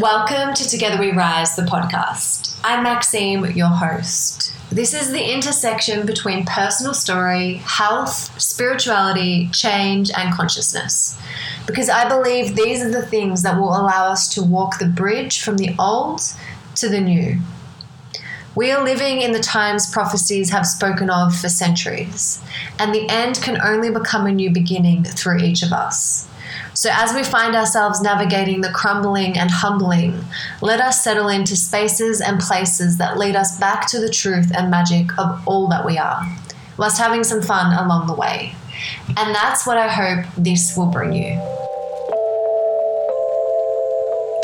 Welcome to Together We Rise, the podcast. I'm Maxime, your host. This is the intersection between personal story, health, spirituality, change, and consciousness. Because I believe these are the things that will allow us to walk the bridge from the old to the new. We are living in the times prophecies have spoken of for centuries, and the end can only become a new beginning through each of us. So, as we find ourselves navigating the crumbling and humbling, let us settle into spaces and places that lead us back to the truth and magic of all that we are, whilst having some fun along the way. And that's what I hope this will bring you.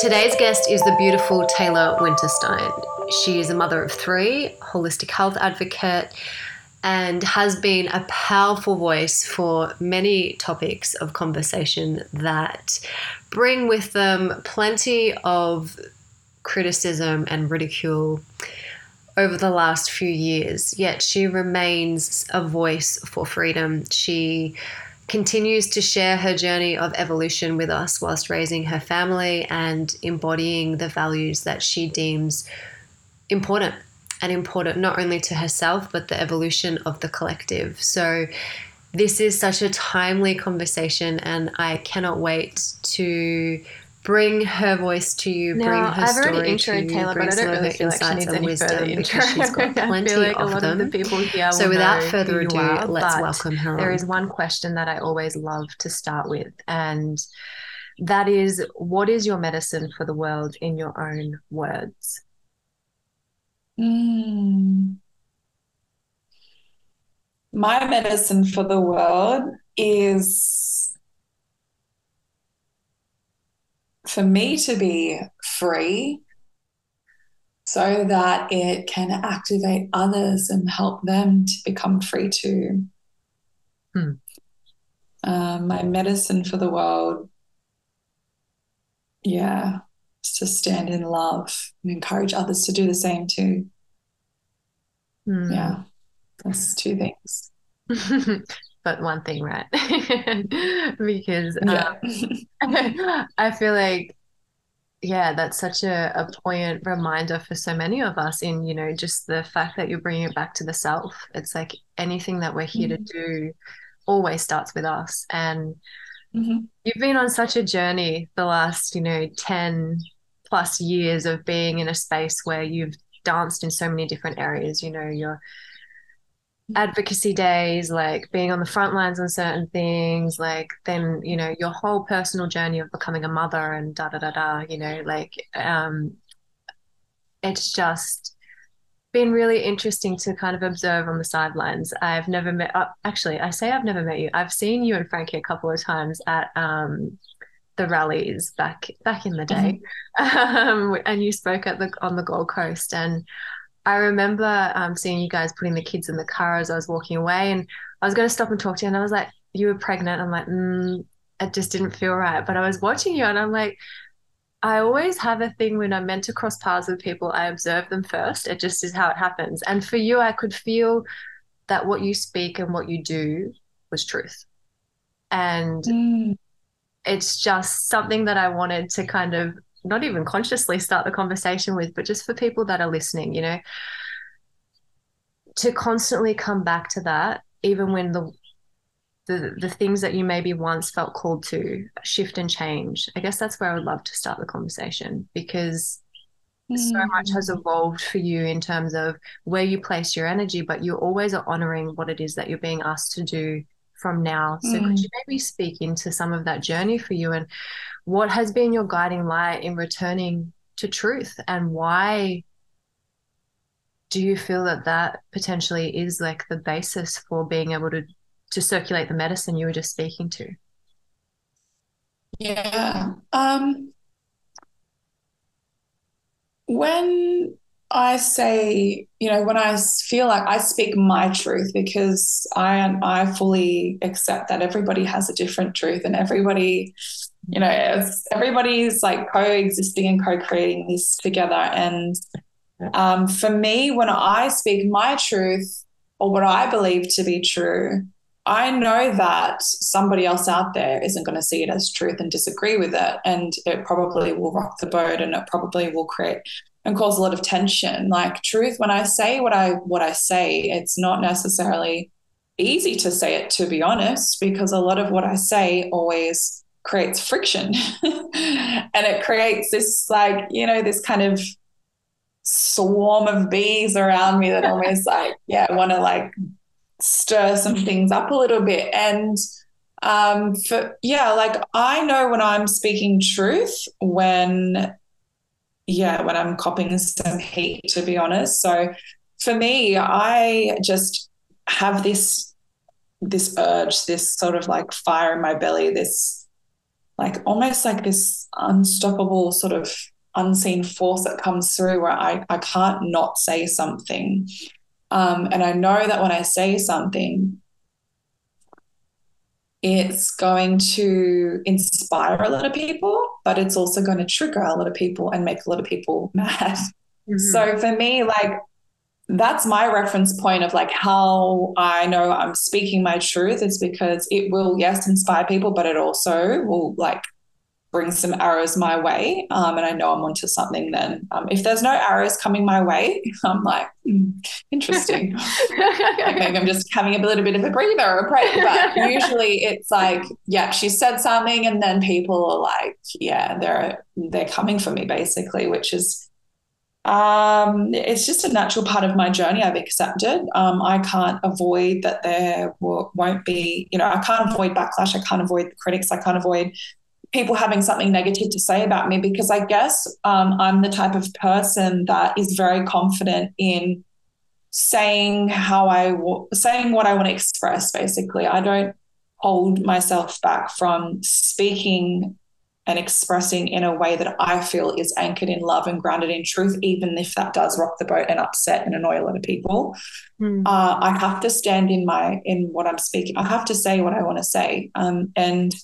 Today's guest is the beautiful Taylor Winterstein. She is a mother of three, holistic health advocate, and has been a powerful voice for many topics of conversation that bring with them plenty of criticism and ridicule over the last few years. Yet she remains a voice for freedom. She continues to share her journey of evolution with us whilst raising her family and embodying the values that she deems important and important not only to herself but the evolution of the collective. So this is such a timely conversation and I cannot wait to bring her voice to you, now, bring her I've story already to Taylor, you, bring but I don't really feel like any further intro. She's got plenty like of them. of the so without further ado, are, let's welcome her There on. is one question that I always love to start with, and that is, what is your medicine for the world in your own words? Mm. My medicine for the world is for me to be free so that it can activate others and help them to become free too. Hmm. Um, my medicine for the world, yeah, is to stand in love and encourage others to do the same too. Hmm. Yeah, that's two things. but one thing, right? because Yeah. um, I feel like, yeah, that's such a, a poignant reminder for so many of us in, you know, just the fact that you're bringing it back to the self. It's like anything that we're here to do always starts with us. And Mhm. you've been on such a journey the last, you know, 10 plus years of being in a space where you've danced in so many different areas. You know, your advocacy days, like being on the front lines on certain things, like then, you know, your whole personal journey of becoming a mother and da da da da, you know, like um it's just been really interesting to kind of observe on the sidelines. I've never met uh, actually I say I've never met you. I've seen you and Frankie a couple of times at um the rallies back back in the day, um, and you spoke at the on the Gold Coast. And I remember um, seeing you guys putting the kids in the car as I was walking away, and I was going to stop and talk to you, and I was like, "You were pregnant." I'm like, mm, "It just didn't feel right." But I was watching you, and I'm like. I always have a thing when I'm meant to cross paths with people, I observe them first. It just is how it happens. And for you, I could feel that what you speak and what you do was truth. And Mm. It's just something that I wanted to kind of not even consciously start the conversation with, but just for people that are listening, you know, to constantly come back to that, even when the the the things that you maybe once felt called to shift and change. I guess that's where I would love to start the conversation because so mm. much has evolved for you in terms of where you place your energy, but you always are honoring what it is that you're being asked to do from now. So could Mm. you maybe speak into some of that journey for you and what has been your guiding light in returning to truth and why do you feel that that potentially is like the basis for being able to to circulate the medicine you were just speaking to? Yeah. Um, when I say, you know, when I feel like I speak my truth because I I fully accept that everybody has a different truth and everybody, you know, everybody's like coexisting and co-creating this together. And um, for me, when I speak my truth or what I believe to be true, I know that somebody else out there isn't going to see it as truth and disagree with it. And it probably will rock the boat and it probably will create and cause a lot of tension. Like truth, when I say what I what I say, it's not necessarily easy to say it to be honest, because a lot of what I say always creates friction. and it creates this like, you know, this kind of swarm of bees around me that almost like, yeah, want to like stir some things up a little bit. And um, for yeah, like I know when I'm speaking truth when yeah, when I'm copping some heat, to be honest. So for me, I just have this this urge, this sort of like fire in my belly, this like almost like this unstoppable sort of unseen force that comes through where I, I can't not say something. Um, and I know that when I say something, it's going to inspire a lot of people, but it's also going to trigger a lot of people and make a lot of people mad. Mm-hmm. So for me, like, that's my reference point of like how I know I'm speaking my truth is because it will, yes, inspire people, but it also will like bring some arrows my way. Um, and I know I'm onto something then. Um, if there's no arrows coming my way, I'm like, mm, interesting. like maybe I'm just having a little bit of a breather or a break. But usually it's like, yeah, she said something and then people are like, yeah, they're they're coming for me basically, which is um, it's just a natural part of my journey. I've accepted. Um, I can't avoid that there will, won't be, you know, I can't avoid backlash. I can't avoid the critics. I can't avoid people having something negative to say about me because I guess um, I'm the type of person that is very confident in saying how I w- saying what I want to express. Basically, I don't hold myself back from speaking and expressing in a way that I feel is anchored in love and grounded in truth, even if that does rock the boat and upset and annoy a lot of people. Mm. Uh, I have to stand in my in what I'm speaking. I have to say what I want to say, um, and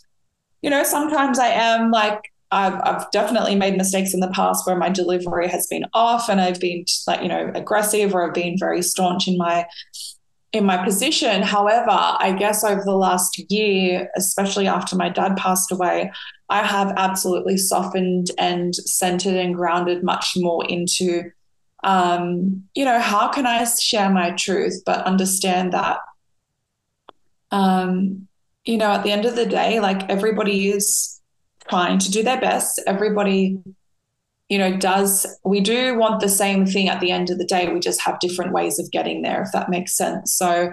you know, sometimes I am like, I've, I've definitely made mistakes in the past where my delivery has been off and I've been like, you know, aggressive or I've been very staunch in my in my position. However, I guess over the last year, especially after my dad passed away, I have absolutely softened and centered and grounded much more into, um, you know, how can I share my truth, but understand that um, you know, at the end of the day, like everybody is trying to do their best. Everybody, you know, does, we do want the same thing at the end of the day. We just have different ways of getting there, if that makes sense. So,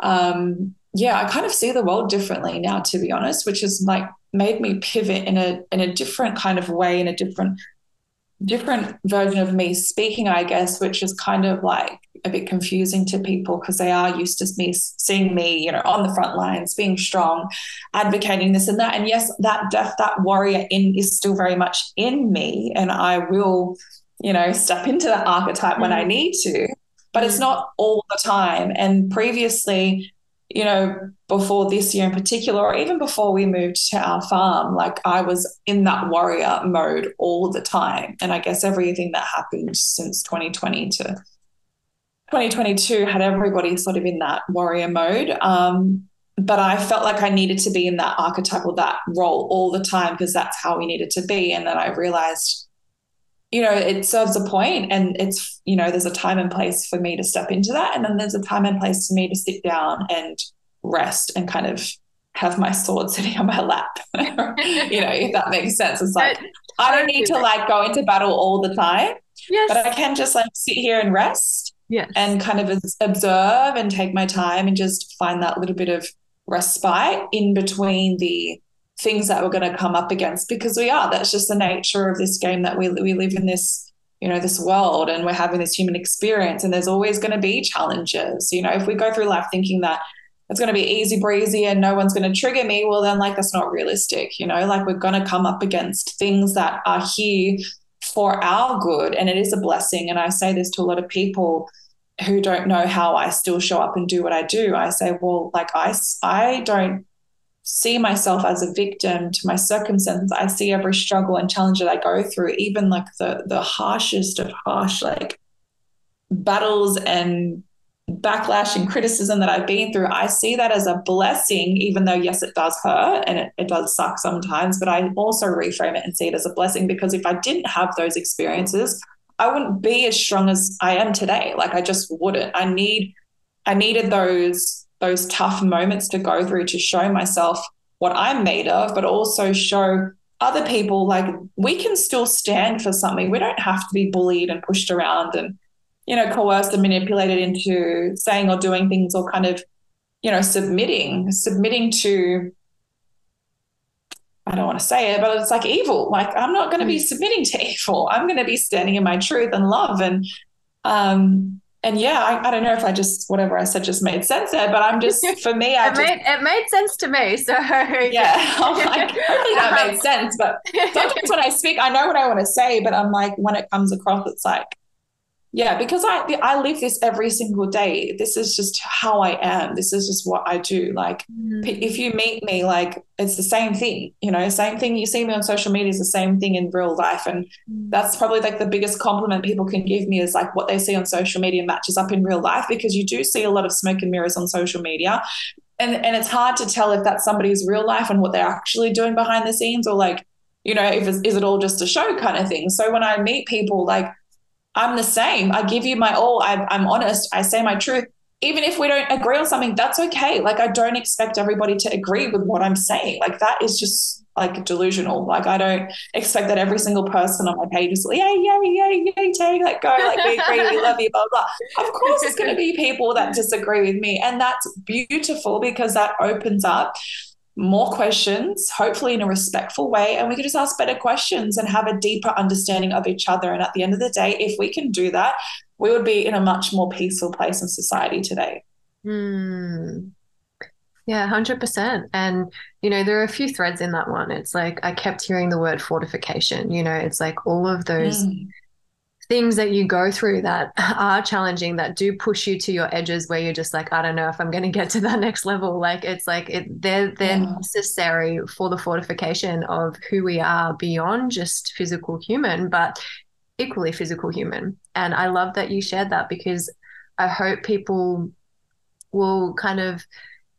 um, yeah, I kind of see the world differently now, to be honest, which has like made me pivot in a in a different kind of way, in a different different version of me speaking, I guess, which is kind of like a bit confusing to people because they are used to me seeing me, you know, on the front lines, being strong, advocating this and that. And yes, that deaf, that warrior in is still very much in me, and I will, you know, step into that archetype mm. when I mm. need to. But mm. it's not all the time. And previously, you know, before this year in particular, or even before we moved to our farm, like I was in that warrior mode all the time. And I guess everything that happened since 2020 to 2022 had everybody sort of in that warrior mode. Um, but I felt like I needed to be in that archetypal, that role all the time because that's how we needed to be. And then I realized, you know, it serves a point and it's, you know, there's a time and place for me to step into that. And then there's a time and place for me to sit down and rest and kind of have my sword sitting on my lap. you know, if that makes sense. It's like, I don't need to like go into battle all the time. Yes. But I can just like sit here and rest yes. and kind of observe and take my time and just find that little bit of respite in between the things that we're going to come up against because we are. That's just the nature of this game that we, we live in this you know this world and we're having this human experience and there's always going to be challenges. You know if we go through life thinking that it's going to be easy breezy and no one's going to trigger me well then like that's not realistic you know? Like we're going to come up against things that are here for our good and it is a blessing. And i say this to a lot of people who don't know how I still show up and do what I do. I say, well, like I, I don't see myself as a victim to my circumstances. I see every struggle and challenge that I go through, even like the the harshest of harsh like battles and backlash and criticism that I've been through, I see that as a blessing, even though, yes, it does hurt and it, it does suck sometimes. But I also reframe it and see it as a blessing because if I didn't have those experiences, I wouldn't be as strong as I am today. Like I just wouldn't. I need, I needed those those tough moments to go through to show myself what I'm made of, but also show other people like we can still stand for something. We don't have to be bullied and pushed around and you know, coerced and manipulated into saying or doing things or kind of, you know, submitting, submitting to I don't want to say it, but it's like evil. Like I'm not going to be mm. submitting to evil. I'm going to be standing in my truth and love. And um and yeah, I, I, don't know if I just whatever I said just made sense there, but I'm just for me, I it just, made it made sense to me. So yeah, I'm like, hopefully that um, made sense. But sometimes when I speak, I know what I want to say, but I'm like when it comes across, it's like yeah because i i live this every single day. This is just how i am. This is just what i do. Like mm. if you meet me like it's the same thing you know same thing you see me on social media is the same thing in real life. And mm. that's probably like the biggest compliment people can give me is like what they see on social media matches up in real life because you do see a lot of smoke and mirrors on social media. And and it's hard to tell if that's somebody's real life and what they're actually doing behind the scenes or like you know if is it all just a show kind of thing. So when i meet people like I'm the same. I give you my all. I, I'm honest. I say my truth. Even if we don't agree on something, that's okay. Like, I don't expect everybody to agree with what I'm saying. Like, that is just like delusional. Like, I don't expect that every single person on my page is like, yay, yay, yay, yay, Tay, let go. Like, we agree, we love you, blah, blah. Of course, it's going to be people that disagree with me. And that's beautiful because that opens up more questions, hopefully in a respectful way, and we can just ask better questions and have a deeper understanding of each other. And at the end of the day, if we can do that, we would be in a much more peaceful place in society today. Hmm. Yeah, 100%. And, you know, there are a few threads in that one. It's like I kept hearing the word fortification. You know, it's like all of those mm things that you go through that are challenging that do push you to your edges where you're just like i don't know if i'm going to get to that next level like it's like it, they're they're yeah. necessary for the fortification of who we are beyond just physical human but equally physical human and i love that you shared that because i hope people will kind of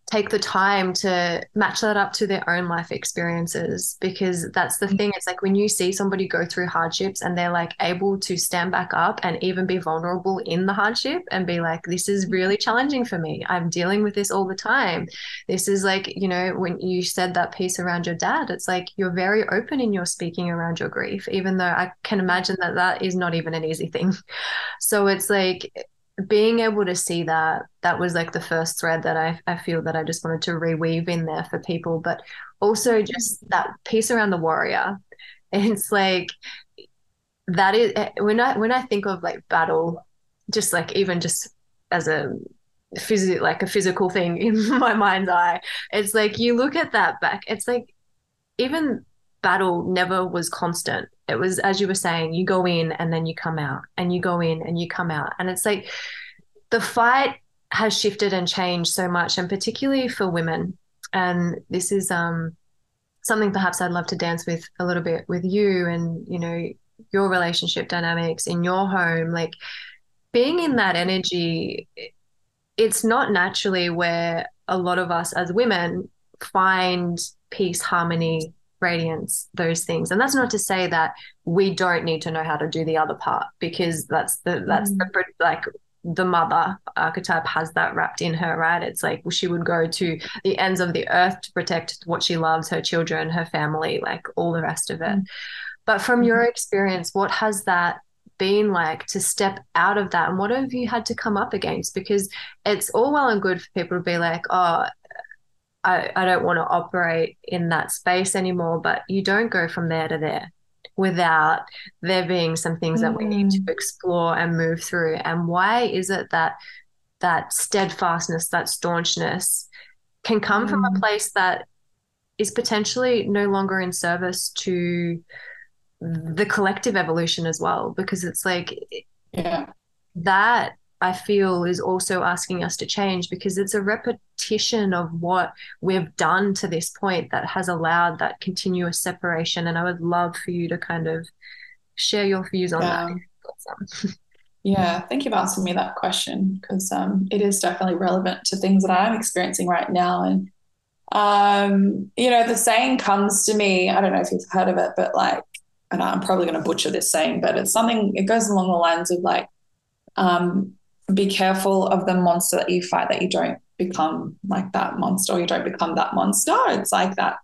take the time to match that up to their own life experiences because that's the mm. thing. It's like when you see somebody go through hardships and they're like able to stand back up and even be vulnerable in the hardship and be like this is mm. really challenging for me. I'm dealing with this all the time. This is like you know when you said that piece around your dad it's like you're very open in your speaking around your grief even though i can imagine that that is not even an easy thing. So it's like being able to see that that was like the first thread that I, I feel that I just wanted to reweave in there for people but also just that piece around the warrior. It's like that is eh, when I when I think of like battle just like even just as a physical like a physical thing in my mind's eye it's like you look at that back it's like even battle never was constant. It was, as you were saying, you go in and then you come out, and you go in and you come out. And it's like the fight has shifted and changed so much, and particularly for women. And this is um, something perhaps I'd love to dance with a little bit with you and, you know, your relationship dynamics in your home. Like being in that energy, it's not naturally where a lot of us as women find peace, harmony, radiance those things and that's not to say that we don't need to know how to do the other part because that's the that's mm. the like the mother archetype has that wrapped in her right it's like she would go to the ends of the earth to protect what she loves her children her family like all the rest of it mm. but from your mm-hmm. experience what has that been like to step out of that and what have you had to come up against because it's all well and good for people to be like oh I, I don't want to operate in that space anymore. But you don't go from there to there without there being some things mm-hmm. that we need to mm. explore and move through. And why is it that that steadfastness, that staunchness can come mm-hmm. from a mm. place that is potentially no longer in service to the collective evolution as well? Because it's like, yeah, that I feel is also asking us to change because it's a repetition of what we've done to this point that has allowed that continuous separation. And I would love for you to kind of share your views on yeah. that. Yeah, thank you for asking me that question because um, it is definitely relevant to things that I'm experiencing right now. And, um, you know, the saying comes to me, I don't know if you've heard of it, but like, and I'm probably going to butcher this saying, but it's something, it goes along the lines of like, um, be careful of the monster that you fight that you don't become like that monster or you don't become that monster. It's like that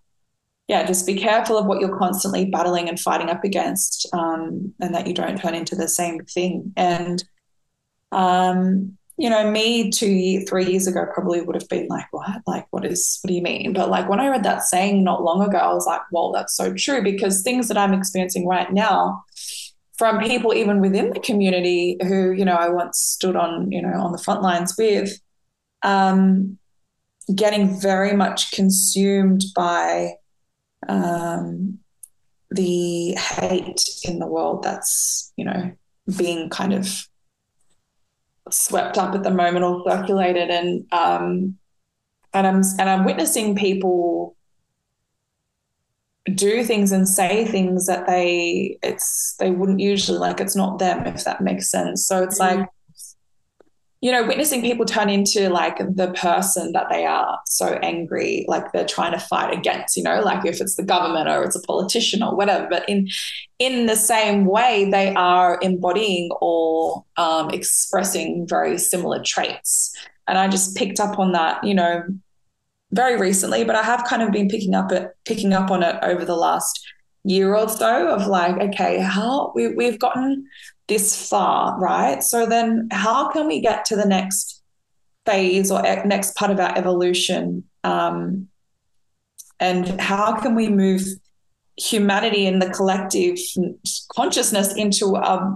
yeah, just be careful of what you're constantly battling and fighting up against, um, and that you don't turn into the same thing. And, um, you know, me two, three years ago probably would have been like, what? Like, what is, what do you mean? But like when I read that saying not long ago, I was like, well, that's so true because things that I'm experiencing right now from people even within the community who, you know, I once stood on, you know, on the front lines with, um, getting very much consumed by um, the hate in the world that's you know being kind of swept up at the moment or circulated and um, and I'm and I'm witnessing people do things and say things that they it's they wouldn't usually like it's not them if that makes sense so it's mm-hmm. like you know, witnessing people turn into like the person that they are so angry, like they're trying to fight against, you know, like if it's the government or it's a politician or whatever. But in in the same way, they are embodying or um, expressing very similar traits. And I just picked up on that, you know, very recently, but I have kind of been picking up it, picking up on it over the last year or so of like, okay, how we, we've gotten this far, right? So then how can we get to the next phase or next part of our evolution? Um, and how can we move humanity and the collective consciousness into a,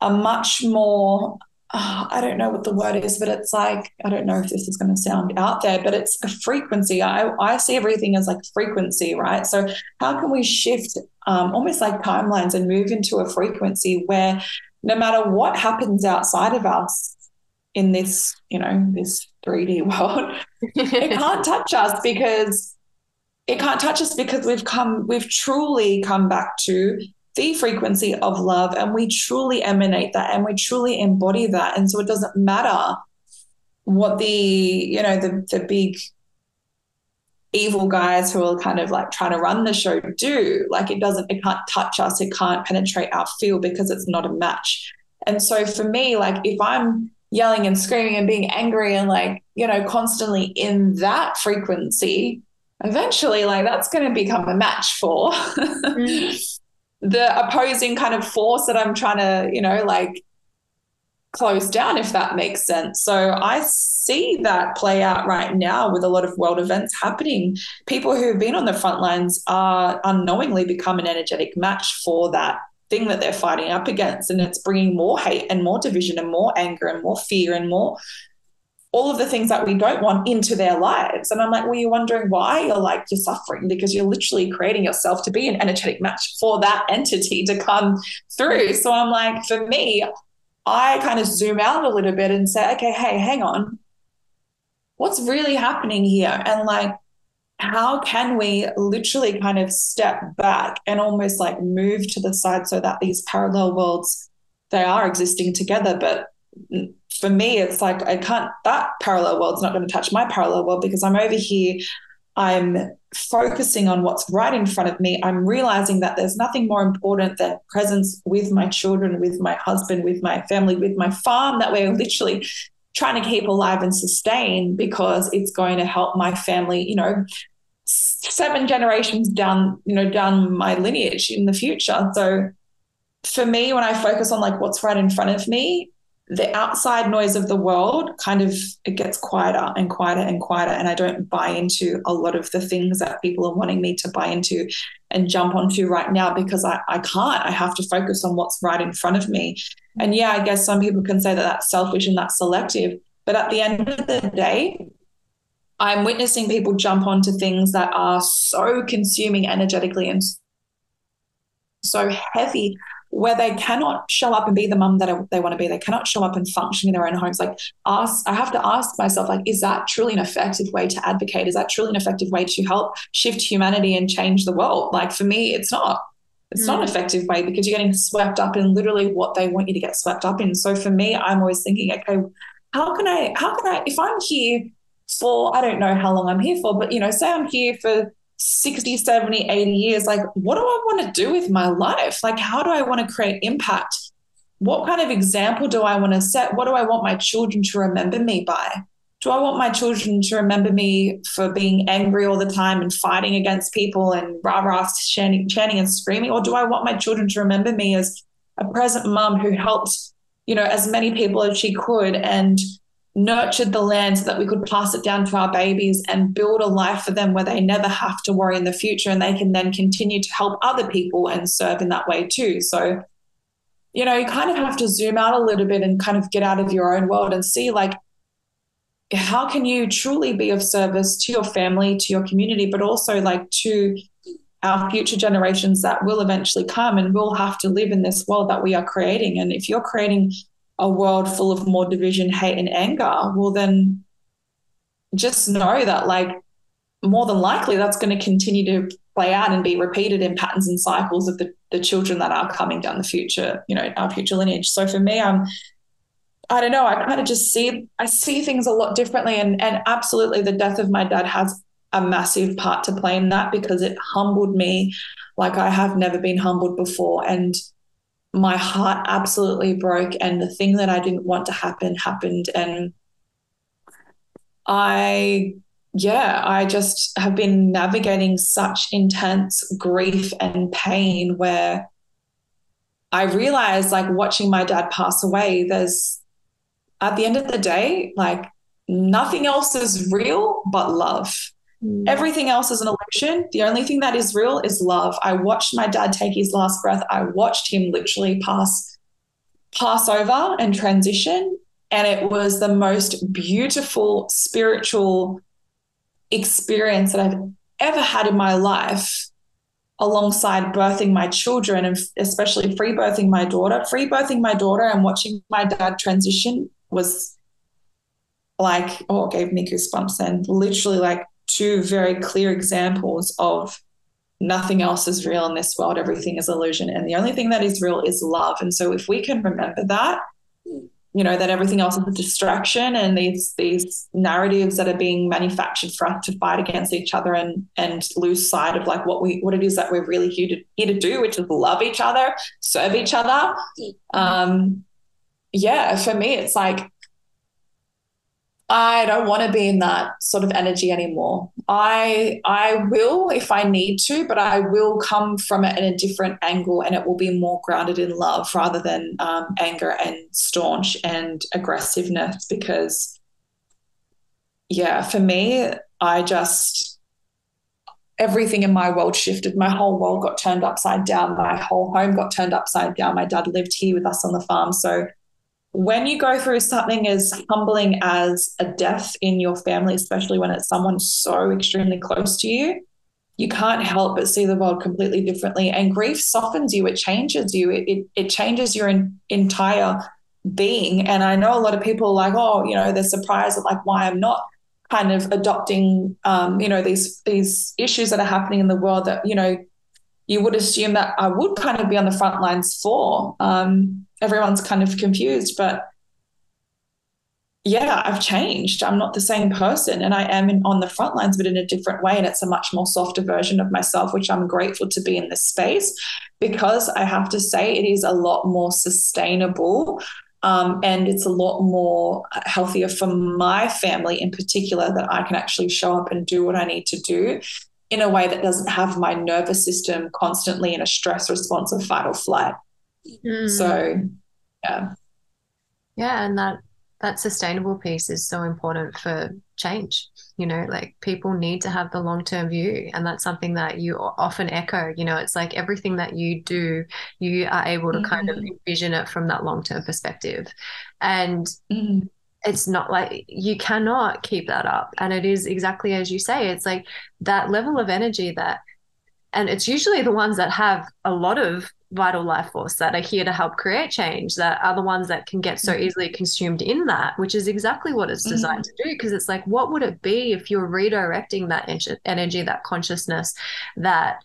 a much more oh, I don't know what the word is, but it's like, I don't know if this is going to sound out there, but it's a frequency. I, I see everything as like frequency, right? So, how can we shift um, almost like timelines and move into a frequency where no matter what happens outside of us in this, you know, this 3D world, it can't touch us because it can't touch us because we've come, we've truly come back to the frequency of love and we truly emanate that and we truly embody that. And so it doesn't matter what the you know the the big evil guys who are kind of like trying to run the show do. Like it doesn't it can't touch us it can't penetrate our field because it's not a match. And so for me like if i'm yelling and screaming and being angry and like you know constantly in that frequency eventually like that's going to become a match for mm the opposing kind of force that I'm trying to, you know, like close down, if that makes sense. So I see that play out right now with a lot of world events happening. People who've been on the front lines are unknowingly become an energetic match for that thing that they're fighting up against. And it's bringing more hate and more division and more anger and more fear and more all of the things that we don't want into their lives. And I'm like, well, you're wondering why you're like, you're suffering because you're literally creating yourself to be an energetic match for that entity to come through. So I'm like, for me, I kind of zoom out a little bit and say, okay, hey, hang on. What's really happening here? And like, how can we literally kind of step back and almost like move to the side so that these parallel worlds they are existing together but for me, it's like I can't, that parallel world's not going to touch my parallel world because I'm over here. I'm focusing on what's right in front of me. I'm realizing that there's nothing more important than presence with my children, with my husband, with my family, with my farm that we're literally trying to keep alive and sustain because it's going to help my family, you know, seven generations down, you know, down my lineage in the future. So for me, when I focus on like what's right in front of me, the outside noise of the world kind of it gets quieter and quieter and quieter and i don't buy into a lot of the things that people are wanting me to buy into and jump onto right now because i, I can't. I have to focus on what's right in front of me. And yeah i guess some people can say that that's selfish and that's selective but at the end of the day i'm witnessing people jump onto things that are so consuming energetically and so heavy where they cannot show up and be the mum that they want to be. They cannot show up and function in their own homes. Like ask, I have to ask myself, like, is that truly an effective way to advocate? Is that truly an effective way to help shift humanity and change the world? Like for me, it's not. It's Mm. not an effective way because you're getting swept up in literally what they want you to get swept up in. So for me, I'm always thinking, okay, how can I, how can I, if I'm here for, I don't know how long I'm here for, but you know, say I'm here for 60, 70, 80 years, like what do I want to do with my life? Like, how do I want to create impact? What kind of example do I want to set? What do I want my children to remember me by? Do I want my children to remember me for being angry all the time and fighting against people and rah rah chanting, and screaming? Or do I want my children to remember me as a present mum who helped, you know, as many people as she could and nurtured the land so that we could pass it down to our babies and build a life for them where they never have to worry in the future and they can then continue to help other people and serve in that way too. So, you know, you kind of have to zoom out a little bit and kind of get out of your own world and see like how can you truly be of service to your family, to your community, but also like to our future generations that will eventually come and will have to live in this world that we are creating. And if you're creating a world full of more division, hate, and anger, well, then just know that, like, more than likely, that's going to continue to play out and be repeated in patterns and cycles of the, the children that are coming down the future, you know, our future lineage. So for me, I'm I don't know. I kind of just see I see things a lot differently, and and absolutely, the death of my dad has a massive part to play in that because it humbled me like I have never been humbled before, and my heart absolutely broke. And the thing that I didn't want to happen happened, and I. Yeah, I just have been navigating such intense grief and pain where I realized, like, watching my dad pass away, there's at the end of the day, like nothing else is real but love. Mm. Everything else is an illusion. The only thing that is real is love. I watched my dad take his last breath. I watched him literally pass pass over and transition and it was the most beautiful spiritual experience that I've ever had in my life alongside birthing my children and especially free birthing my daughter. Free birthing my daughter and watching my dad transition was like, oh, it gave me goosebumps and literally like two very clear examples of nothing else is real in this world. Everything is illusion. And the only thing that is real is love. And so if we can remember that, you know, that everything else is a distraction and these these narratives that are being manufactured for us to fight against each other and and lose sight of like what we what it is that we're really here to here to do, which is love each other, serve each other. Um yeah, for me it's like I don't want to be in that sort of energy anymore. I I will if I need to, but I will come from it in a different angle, and it will be more grounded in love rather than um, anger and staunch and aggressiveness. Because, yeah, for me, I just everything in my world shifted. My whole world got turned upside down. My whole home got turned upside down. My dad lived here with us on the farm, so when you go through something as humbling as a death in your family, especially when it's someone so extremely close to you, you can't help but see the world completely differently. And grief softens you, it changes you, it, it, it changes your in, entire being. And I know a lot of people are like, oh, you know, they're surprised at like why I'm not kind of adopting, um, you know, these these issues that are happening in the world that, you know, you would assume that I would kind of be on the front lines for. Um, everyone's kind of confused, but yeah, I've changed. I'm not the same person, and I am in, on the front lines, but in a different way. And it's a much more softer version of myself, which I'm grateful to be in this space because I have to say it is a lot more sustainable. Um, and it's a lot more healthier for my family in particular that I can actually show up and do what I need to do in a way that doesn't have my nervous system constantly in a stress response of fight or flight. Mm. So, yeah. Yeah, and that that sustainable piece is so important for change. You know, like people need to have the long term view, and that's something that you often echo. You know, it's like everything that you do, you are able to kind of Mhm. envision it from that long term perspective, and Mm. it's not like you cannot keep that up. And it is exactly as you say. It's like that level of energy that, and it's usually the ones that have a lot of vital life force that are here to help create change that are the ones that can get so Mhm. easily consumed in that which is exactly what it's designed to do because it's like what would it be if you're redirecting that energy that consciousness that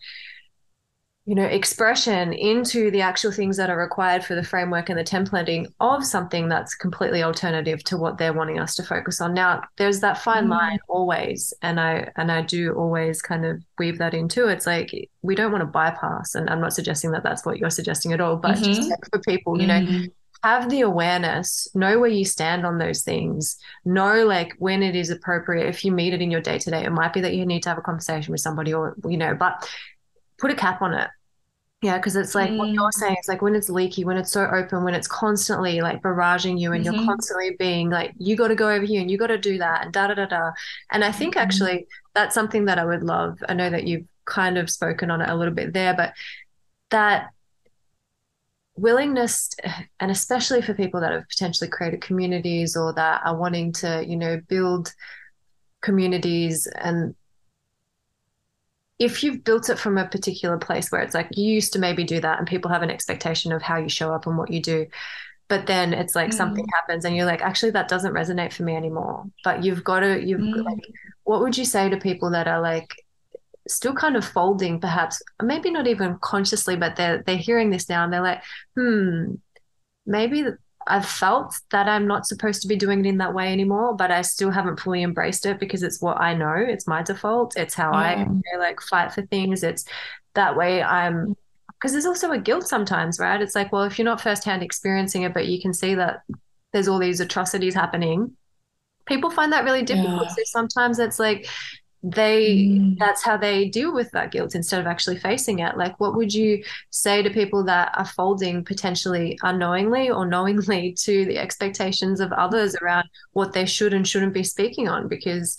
you know expression into the actual things that are required for the framework and the templating of something that's completely alternative to what they're wanting us to focus on now there's that fine mm. line always and i and i do always kind of weave that into it's like we don't want to bypass and i'm not suggesting that that's what you're suggesting at all but mm-hmm. just for people you know mm-hmm. have the awareness know where you stand on those things know like when it is appropriate if you meet it in your day to day it might be that you need to have a conversation with somebody or you know but put a cap on it. Yeah, because it's like mm. what you're saying. It's like when it's leaky, when it's so open, when it's constantly like barraging you, and mm-hmm. you're constantly being like, you got to go over here and you got to do that, and da da da da. And I think mm-hmm. actually that's something that I would love. I know that you've kind of spoken on it a little bit there, but that willingness, and especially for people that have potentially created communities or that are wanting to, you know, build communities and if you've built it from a particular place where it's like you used to maybe do that and people have an expectation of how you show up and what you do but then it's like mm. something happens and you're like actually that doesn't resonate for me anymore but you've got to you've mm. like what would you say to people that are like still kind of folding perhaps maybe not even consciously but they're they're hearing this now and they're like hmm maybe I've felt that I'm not supposed to be doing it in that way anymore, but I still haven't fully embraced it because it's what I know. It's my default. It's how I you know, like fight for things. It's that way I'm because there's also a guilt sometimes, right? It's like, well, if you're not firsthand experiencing it, but you can see that there's all these atrocities happening, people find that really difficult. Yeah. So sometimes it's like they mm. that's how they deal with that guilt instead of actually facing it like what would you say to people that are folding potentially unknowingly or knowingly to the expectations of others around what they should and shouldn't be speaking on because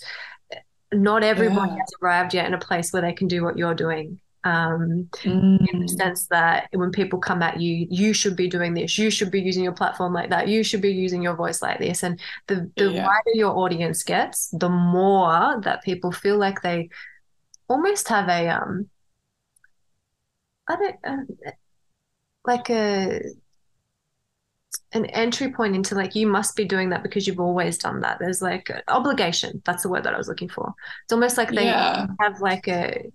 not everyone yeah. has arrived yet in a place where they can do what you're doing um, mm. in the mm. sense that when people come at you, you should be doing this, you should be using your platform like that, you should be using your voice like this. And the, the yeah. wider your audience gets, the more that people feel like they almost have a, um, I don't, uh, like a, an entry point into like you must be doing that because you've always done that there's like obligation that's the word that i was looking for it's almost like they yeah. have like a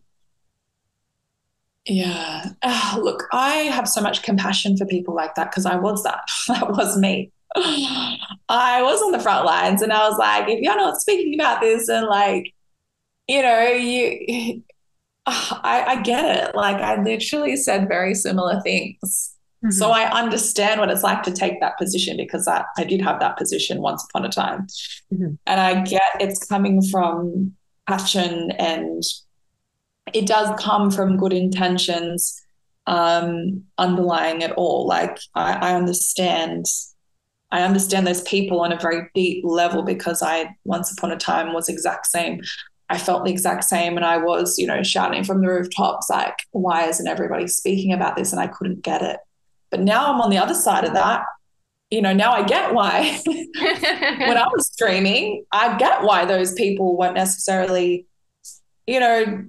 yeah. Oh, look, I have so much compassion for people like that because I was that. That was me. I was on the front lines and I was like, if you're not speaking about this and like, you know, you, I, I get it. Like, I literally said very similar things. Mm-hmm. So I understand what it's like to take that position because I, I did have that position once upon a time. Mm-hmm. And I get it's coming from passion and it does come from good intentions um, underlying it all. Like I, I understand, I understand those people on a very deep level because I once upon a time was exact same. I felt the exact same, and I was, you know, shouting from the rooftops like, "Why isn't everybody speaking about this?" And I couldn't get it. But now I'm on the other side of that. You know, now I get why. when I was streaming, I get why those people weren't necessarily, you know,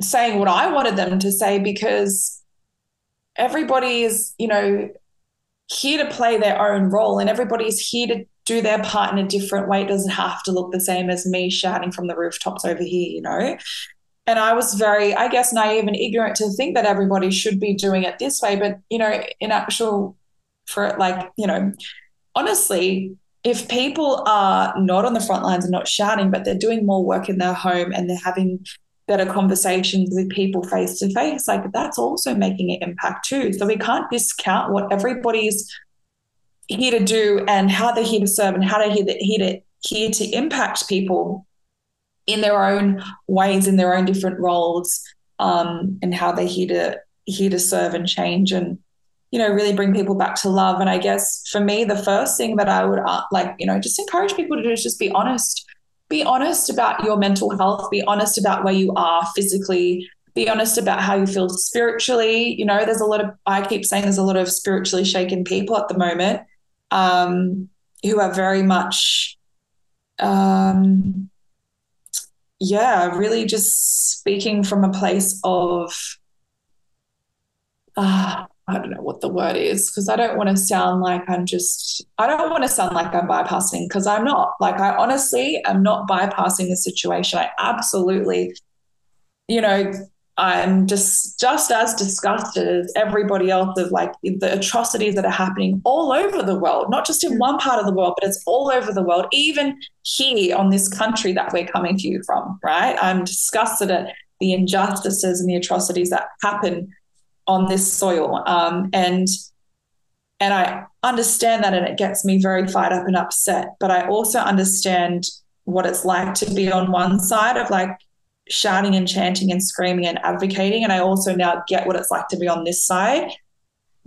saying what I wanted them to say because everybody is, you know, here to play their own role and everybody's here to do their part in a different way. It doesn't have to look the same as me shouting from the rooftops over here, you know? And I was very, I guess, naive and ignorant to think that everybody should be doing it this way. But, you know, in actual, for like, you know, honestly, if people are not on the front lines and not shouting, but they're doing more work in their home and they're having better conversations with people face to face, like that's also making an impact too. So we can't discount what everybody's here to do and how they're here to serve and how they're here to, here to, here to impact people in their own ways, in their own different roles, um, and how they're here to here to serve and change and you know really bring people back to love. And I guess for me, the first thing that I would uh, like you know just encourage people to do is just be honest be honest about your mental health, be honest about where you are physically, be honest about how you feel spiritually. You know, there's a lot of, I keep saying there's a lot of spiritually shaken people at the moment um, who are very much, um, yeah, really just speaking from a place of, uh, I don't know what the word is because I don't want to sound like I'm just, I don't want to sound like I'm bypassing because I'm not. Like, I honestly am not bypassing the situation. I absolutely, you know, I'm just just as disgusted as everybody else of like the atrocities that are happening all over the world, not just in mm. one part of the world, but it's all over the world, even here on this country that we're coming to you from, right? I'm disgusted at the injustices and the atrocities that happen on this soil. Um, and and I understand that and it gets me very fired up and upset. But I also understand what it's like to be on one side of like shouting and chanting and screaming and advocating. And I also now get what it's like to be on this side,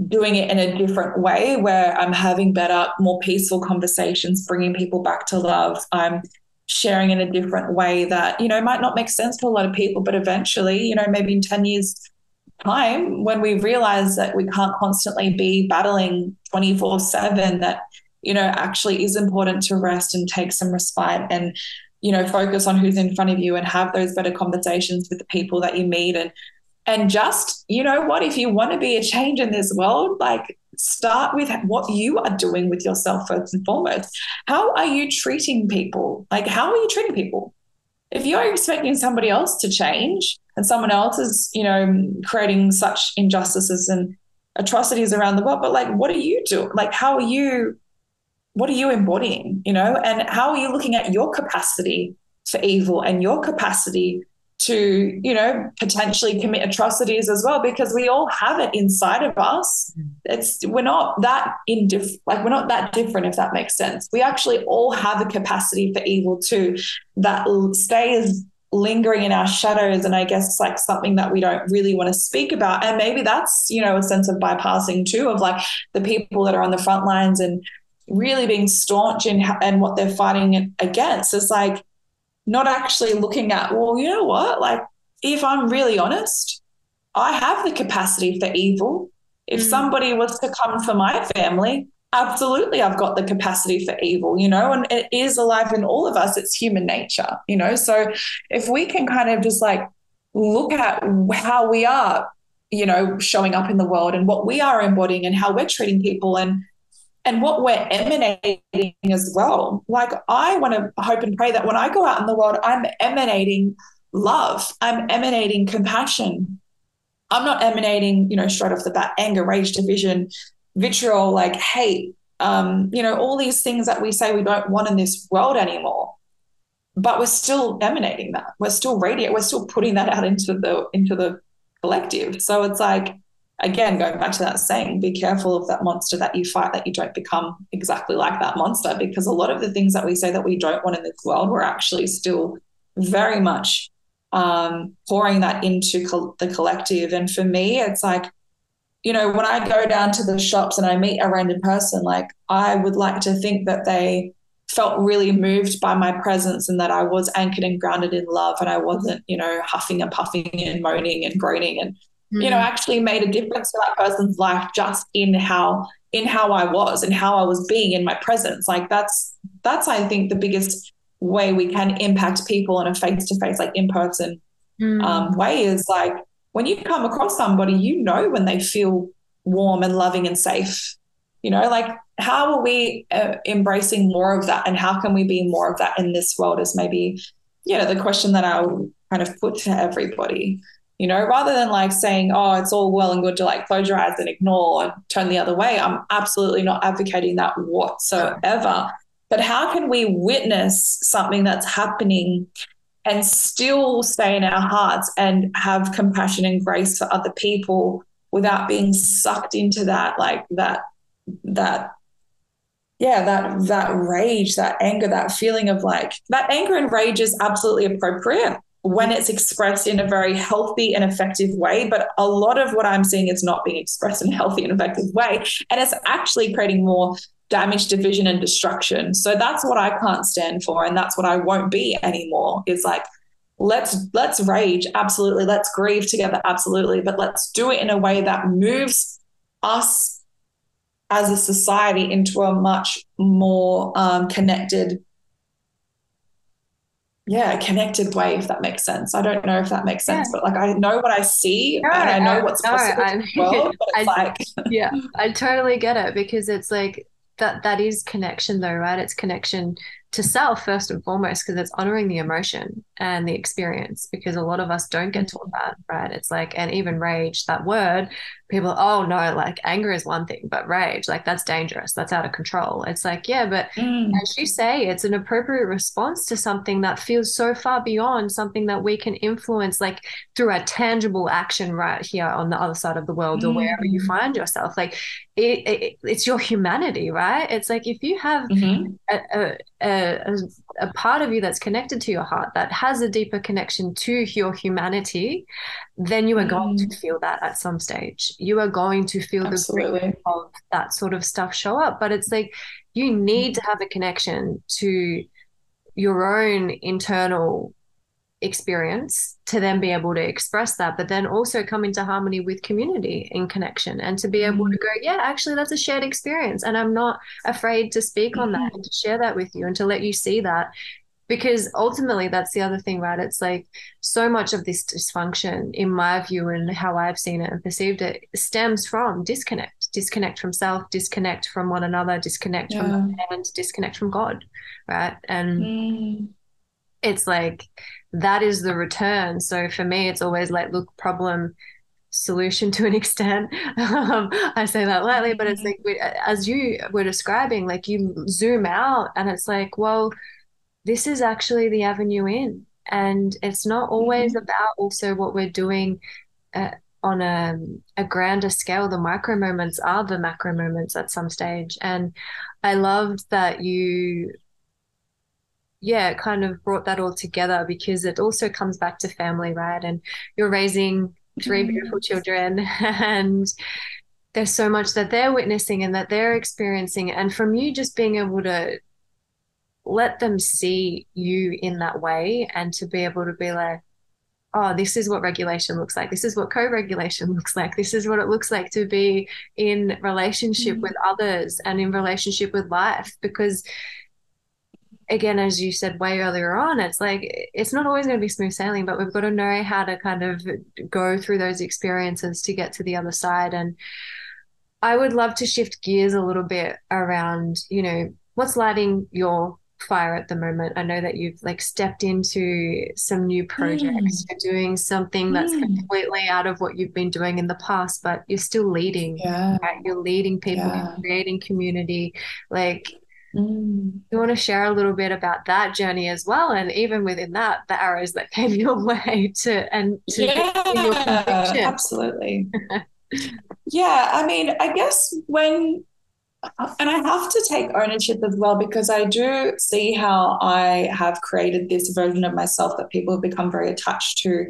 doing it in a different way where I'm having better, more peaceful conversations, bringing people back to love. I'm sharing in a different way that, you know, might not make sense to a lot of people, but eventually, you know, maybe in 10 years' time, when we realize that we can't constantly be battling 24 7, that, you know, actually is important to rest and take some respite and you know focus on who's in front of you and have those better conversations with the people that you meet. And and just you know what if you want to be a change in this world like start with what you are doing with yourself first and foremost. How are you treating people? Like how are you treating people? If you're expecting somebody else to change and someone else is you know creating such injustices and atrocities around the world. But like what are you doing like how are you what are you embodying you know? And how are you looking at your capacity for evil and your capacity to you know potentially commit atrocities as well? Because we all have it inside of us. Mm. It's we're not that indifferent like we're not that different if that makes sense. We actually all have a capacity for evil too that stays lingering in our shadows and i guess it's like something that we don't really want to speak about and maybe that's you know a sense of bypassing too of like the people that are on the front lines and really being staunch in and what they're fighting against. It's like not actually looking at, well, you know what? Like, if I'm really honest, I have the capacity for evil. If mm. somebody was to come for my family, absolutely, I've got the capacity for evil, you know, and it is alive in all of us. It's human nature, you know. So if we can kind of just like look at how we are, you know, showing up in the world and what we are embodying and how we're treating people and and what we're emanating as well. Like, I want to hope and pray that when I go out in the world, I'm emanating love, I'm emanating compassion. I'm not emanating, you know, straight off the bat, anger, rage, division, vitriol, like hate, um, you know, all these things that we say we don't want in this world anymore. But we're still emanating that. We're still radiating. We're still putting that out into the into the collective. So it's like again, going back to that saying, be careful of that monster that you fight, that you don't become exactly like that monster, because a lot of the things that we say that we don't want in this world, we're actually still very much um, pouring that into co- the collective. And for me, it's like, you know, when I go down to the shops and I meet a random person, like I would like to think that they felt really moved by my presence and that I was anchored and grounded in love and I wasn't, you know, huffing and puffing and moaning and groaning and mm. you know, mm. actually made a difference to that person's life just in how in how I was and how I was being in my presence. Like that's that's I think the biggest way we can impact people in a face to face, like in person mm. um, way is like when you come across somebody, you know when they feel warm and loving and safe. You know, like how are we uh, embracing more of that, and how can we be more of that in this world? Is maybe, you know, the question that I would kind of put to everybody you know, rather than like saying, oh, it's all well and good to like close your eyes and ignore and turn the other way. I'm absolutely not advocating that whatsoever. But how can we witness something that's happening and still stay in our hearts and have compassion and grace for other people without being sucked into that, like that, that yeah that that rage that anger that feeling of like that anger and rage is absolutely appropriate when it's expressed in a very healthy and effective way. But a lot of what I'm seeing is not being expressed in a healthy and effective way. And it's actually creating more damage, division, and destruction. So that's what I can't stand for. And that's what I won't be anymore is like, let's let's rage absolutely let's grieve together absolutely but let's do it in a way that moves us as a society into a much more um, connected yeah, connected way, if that makes sense. I don't know if that makes sense, yeah. but like I know what I see no, and I know what's no, possible I, in the world, but it's I, like Yeah, I totally get it because it's like that that is connection though, right? It's connection to self first and foremost because it's honoring the emotion and the experience because a lot of us don't get taught that right it's like and even rage that word people oh no like anger is one thing but rage like that's dangerous that's out of control it's like yeah but mm. as you say it's an appropriate response to something that feels so far beyond something that we can influence like through a tangible action right here on the other side of the world mm. or wherever you mm. find yourself like it, it, it's your humanity right it's like if you have mm-hmm. a, a, a, a part of you that's connected to your heart that has a deeper connection to your humanity then you are going mm. to feel that at some stage. You are going to feel Absolutely. the of that sort of stuff show up. But it's like you need to have a connection to your own internal experience to then be able to express that, but then also come into harmony with community in connection and to be able to mm. go, yeah, actually, that's a shared experience. And I'm not afraid to speak on that and to share that with you and to let you see that because ultimately that's the other thing right it's like so much of this dysfunction in my view and how i've seen it and perceived it stems from disconnect disconnect from self disconnect from one another disconnect yeah. from and disconnect from god right and mm. It's like that is the return so for me it's always like look problem solution to an extent. Um, I say that lightly, but it's mm-hmm. like as you were describing, like you zoom out and it's like, well, this is actually the avenue in. And it's not always mm-hmm. about also what we're doing uh, on a, a grander scale. The micro moments are the macro moments at some stage. And I loved that you yeah, it kind of brought that all together because it also comes back to family, right? And you're raising 3 mm-hmm. beautiful children and there's so much that they're witnessing and that they're experiencing. And from you just being able to let them see you in that way and to be able to be like, oh, this is what regulation looks like. This is what co regulation looks like. This is what it looks like to be in relationship mm-hmm. with others and in relationship with life. Because, again, as you said way earlier on, it's like it's not always going to be smooth sailing, but we've got to know how to kind of go through those experiences to get to the other side. And I would love to shift gears a little bit around, you know, what's lighting your fire at the moment. I know that you've like stepped into some new projects. Mm. You're doing something that's mm. completely out of what you've been doing in the past, but you're still leading. Yeah. Right? You're leading people, yeah. creating community. Like, mm. you want to share a little bit about that journey as well, and even within that, the arrows that came your way to and to yeah, absolutely. yeah, I mean, I guess when and I have to take ownership as well because I do see how I have created this version of myself that people have become very attached to.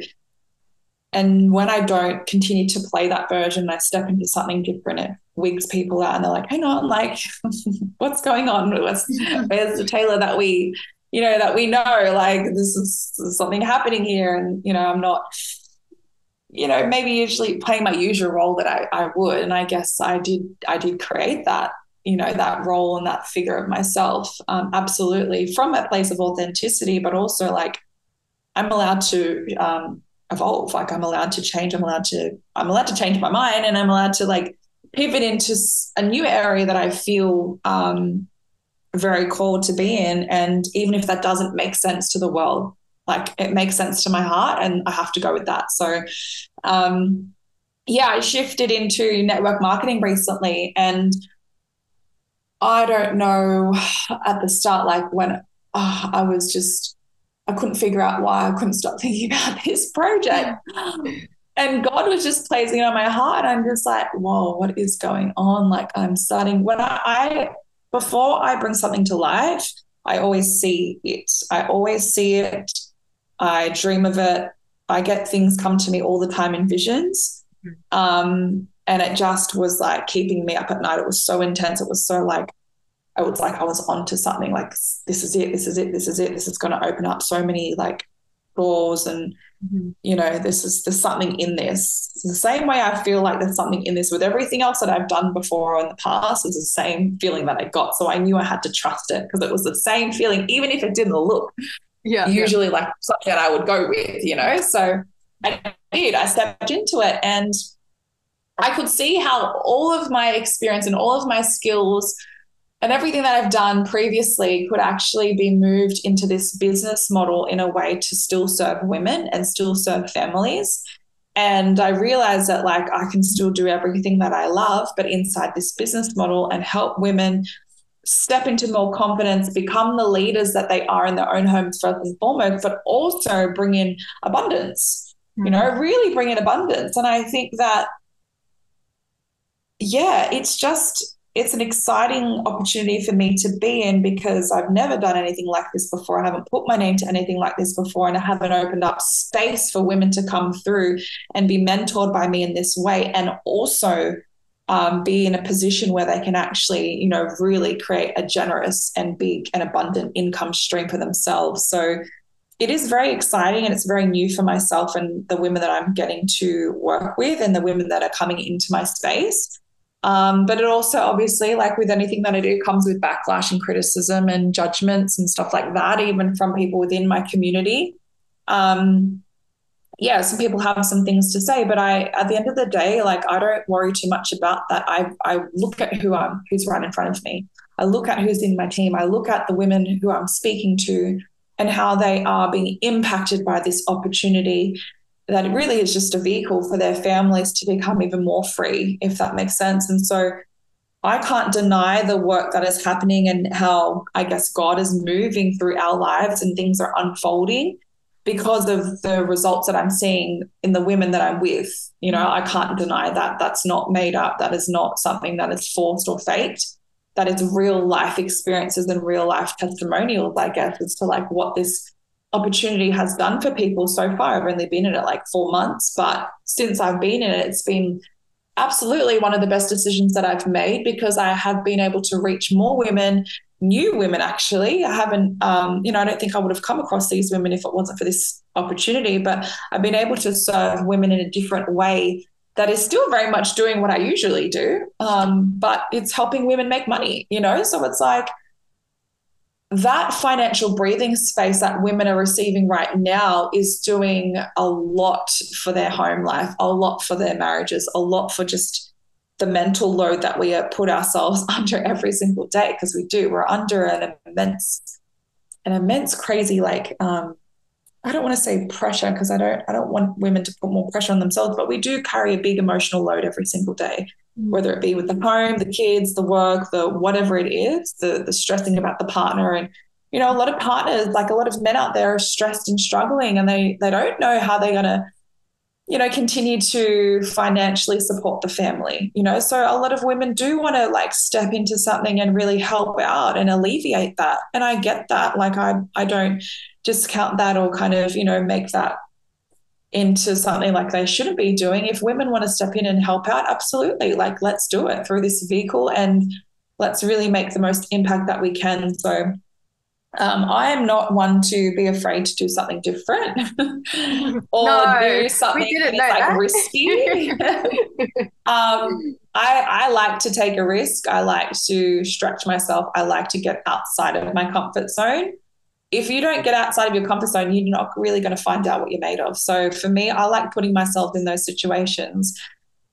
And when I don't continue to play that version, I step into something different. It wigs people out, and they're like, "Hang on, like, what's going on? What's, where's the Taylor that we, you know, that we know? Like, this is, this is something happening here." And you know, I'm not you know maybe usually playing my usual role that I, I would and i guess i did i did create that you know that role and that figure of myself um, absolutely from a place of authenticity but also like i'm allowed to um, evolve like i'm allowed to change i'm allowed to i'm allowed to change my mind and i'm allowed to like pivot into a new area that i feel um, very called to be in and even if that doesn't make sense to the world like it makes sense to my heart and i have to go with that so um, yeah i shifted into network marketing recently and I don't know at the start, like when oh, I was just, I couldn't figure out why I couldn't stop thinking about this project. and God was just placing it on my heart. I'm just like, whoa, what is going on? Like I'm starting when I, I before I bring something to life, I always see it. I always see it. I dream of it. I get things come to me all the time in visions. Hmm. Um, and it just was like keeping me up at night. It was so intense. It was so like I was like I was onto something like this is it, this is it, this is it. This is going to open up so many like doors and mm-hmm. you know this is there's something in this. It's the same way I feel like there's something in this with everything else that I've done before in the past is the same feeling that I got. So I knew I had to trust it because it was the same feeling, even if it didn't look yeah usually yeah. like something that I would go with, you know. So I did. I stepped into it and I could see how all of my experience and all of my skills and everything that I've done previously could actually be moved into this business model in a way to still serve women and still serve families. And I realized that like I can still do everything that I love, but inside this business model and help women step into more confidence, become the leaders that they are in their own homes first and foremost, but also bring in abundance, mm-hmm. you know, mm-hmm. really bring in abundance. And I think that, yeah, it's just, it's an exciting opportunity for me to be in because I've never done anything like this before. I haven't put my name to anything like this before, and I haven't opened up space for women to come through and be mentored by me in this way. And also, um, be in a position where they can actually, you know, really create a generous and big and abundant income stream for themselves. So it is very exciting and it's very new for myself and the women that I'm getting to work with and the women that are coming into my space. Um, but it also obviously, like with anything that I do, comes with backlash and criticism and judgments and stuff like that, even from people within my community. Um, yeah, some people have some things to say, but I, at the end of the day, like I don't worry too much about that. I, I look at who I'm, who's right in front of me. I look at who's in my team. I look at the women who I'm speaking to and how they are being impacted by this opportunity. That it really is just a vehicle for their families to become even more free, if that makes sense. And so I can't deny the work that is happening and how I guess God is moving through our lives and things are unfolding because of the results that I'm seeing in the women that I'm with. You know, I can't deny that. That's not made up. That is not something that is forced or faked. That is real life experiences and real life testimonials, I guess, as to like what this opportunity has done for people so far. I've only been in it like four months, but since I've been in it, it's been absolutely one of the best decisions that I've made because I have been able to reach more women new women actually. I haven't, um, you know, I don't think I would have come across these women if it wasn't for this opportunity, but I've been able to serve women in a different way that is still very much doing what I usually do, um, but it's helping women make money, you know? So it's like that financial breathing space that women are receiving right now is doing a lot for their home life, a lot for their marriages, a lot for just the mental load that we put ourselves under every single day because we do we're under an immense an immense crazy like um I don't want to say pressure because I don't I don't want women to put more pressure on themselves but we do carry a big emotional load every single day. Whether it be with the home the kids the work the whatever it is the the stressing about the partner and you know a lot of partners like a lot of men out there are stressed and struggling and they they don't know how they're going to you know, continue to financially support the family, you know. So a lot of women do want to like step into something and really help out and alleviate that. And I get that. Like I I don't discount that or kind of, you know, make that into something like they shouldn't be doing. If women want to step in and help out, absolutely. Like let's do it through this vehicle and let's really make the most impact that we can. So um, I am not one to be afraid to do something different or no, do something that's like risky. um, I, I like to take a risk. I like to stretch myself. I like to get outside of my comfort zone. If you don't get outside of your comfort zone, you're not really going to find out what you're made of. So for me, I like putting myself in those situations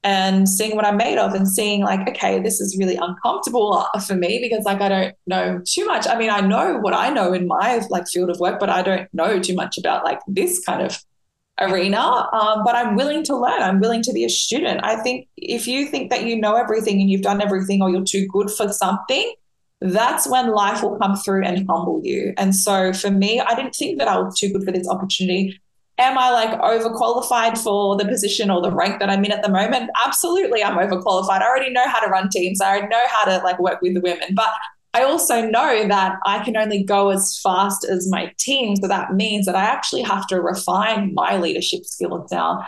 and seeing what I'm made of and seeing like, okay, this is really uncomfortable for me because like I don't know too much. I mean, I know what I know in my like field of work, but I don't know too much about like this kind of arena. Um, but I'm willing to learn. I'm willing to be a student. I think if you think that you know everything and you've done everything or you're too good for something, that's when life will come through and humble you. And so for me, I didn't think that I was too good for this opportunity am I like overqualified for the position or the rank that I'm in at the moment? Absolutely, I'm overqualified. I already know how to run teams. I already know how to like work with the women, but I also know that I can only go as fast as my team. So that means that I actually have to refine my leadership skills now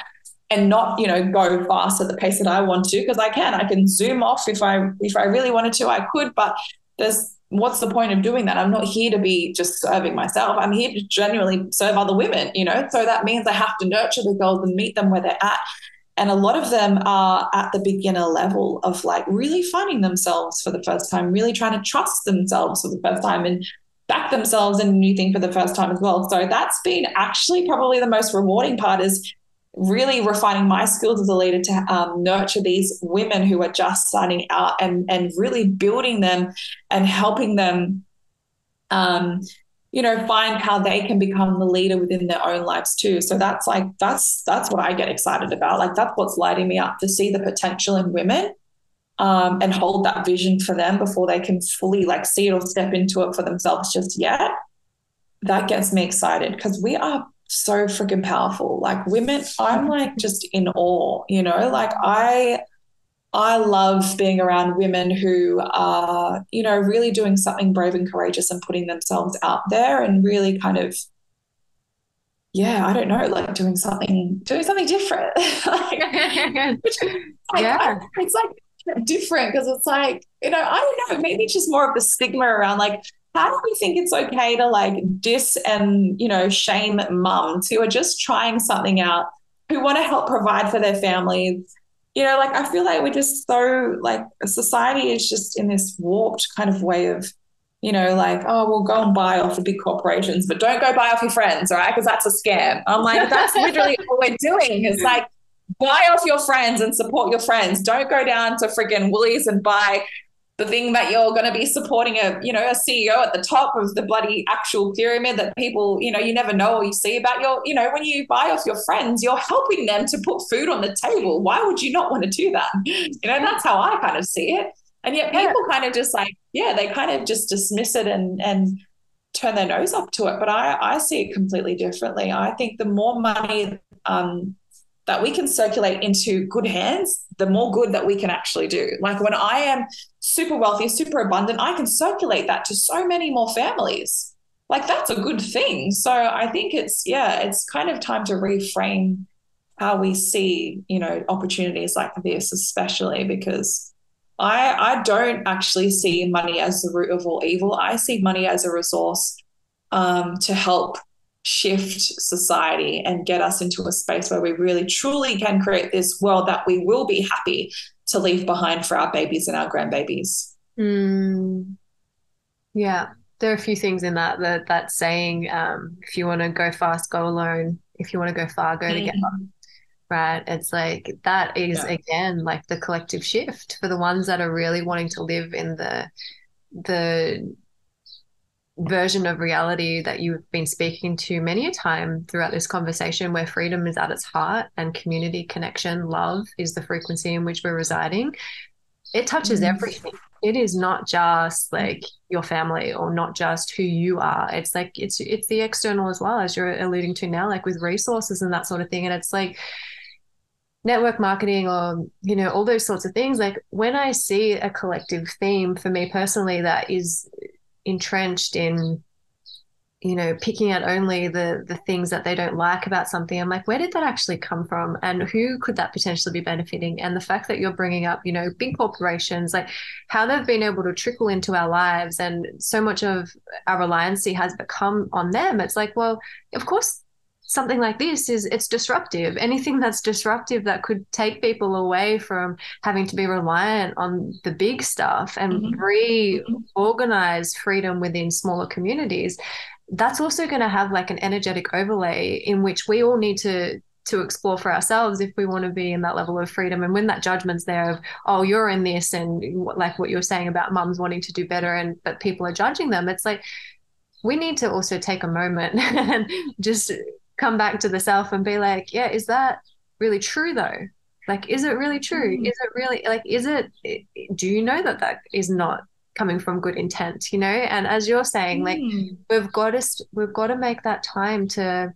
and not, you know, go fast at the pace that I want to because I can. I can zoom off if I if I really wanted to, I could, but there's what's the point of doing that? I'm not here to be just serving myself. I'm here to genuinely serve other women, you know? So that means I have to nurture the girls and meet them where they're at. And a lot of them are at the beginner level of like really finding themselves for the first time, really trying to trust themselves for the first time and back themselves in a new thing for the first time as well. So that's been actually probably the most rewarding part is really refining my skills as a leader to um, nurture these women who are just starting out and and really building them and helping them um, you know find how they can become the leader within their own lives too. So that's like that's that's what i get excited about. Like that's what's lighting me up to see the potential in women um, and hold that vision for them before they can fully like see it or step into it for themselves just yet. That gets me excited because we are so freaking powerful. Like women, I'm like just in awe, you know, like I I love being around women who are, you know, really doing something brave and courageous and putting themselves out there and really kind of yeah, I don't know, like doing something doing something different. like, which, like, yeah. I, it's like different because it's like, you know, I don't know, maybe just more of the stigma around like how do we think it's okay to like diss and you know shame mums who are just trying something out who want to help provide for their families you know like i feel like we're just so like society is just in this warped kind of way of you know like oh we'll go and buy off the big corporations but don't go buy off your friends right? Because that's a scam. I'm like that's literally what we're doing. It's like buy off your friends and support your friends. Don't go down to friggin' woolies and buy the thing that you're going to be supporting a you know a CEO at the top of the bloody actual pyramid that people you know you never know or you see about your you know when you buy off your friends you're helping them to put food on the table. Why would you not want to do that? You know that's how I kind of see it. And yet people yeah. kind of just like yeah they kind of just dismiss it and and turn their nose up to it. But I I see it completely differently. I think the more money um that we can circulate into good hands, the more good that we can actually do. Like when I am super wealthy, super abundant, I can circulate that to so many more families. Like that's a good thing. So I think it's, yeah, it's kind of time to reframe how we see, you know, opportunities like this, especially because I, I don't actually see money as the root of all evil. I see money as a resource um, to help shift society and get us into a space where we really truly can create this world that we will be happy to leave behind for our babies and our grandbabies. Mm. Yeah, there are a few things in that that that saying. Um, if you want to go fast, go alone. If you want to go far, go mm. together. Right? It's like that is yeah. again like the collective shift for the ones that are really wanting to live in the the version of reality that you've been speaking to many a time throughout this conversation where freedom is at its heart and community connection love is the frequency in which we're residing. It touches mm-hmm. everything. It is not just like your family or not just who you are. It's like it's it's the external as well as you're alluding to now like with resources and that sort of thing. And it's like network marketing or you know all those sorts of things. Like when i see a collective theme for me personally that is entrenched in you know picking out only the the things that they don't like about something. I'm like where did that actually come from? And who could that potentially be benefiting? And the fact that you're bringing up you know big corporations like how they've been able to trickle into our lives and so much of our reliance has become on them. It's like well of course something like this is it's disruptive anything that's disruptive that could take people away from having to be reliant on the big stuff and mm-hmm. reorganize freedom within smaller communities that's also going to have like an energetic overlay in which we all need to to explore for ourselves if we want to be in that level of freedom and when that judgment's there of oh you're in this and like what you're saying about mums wanting to do better and but people are judging them it's like we need to also take a moment and just come back to the self and be like, yeah, is that really true though? Like, is it really true? Mm. Is it really like, is it, do you know that that is not coming from good intent, you know? And as you're saying, mm. like, we've got to, we've got to make that time to,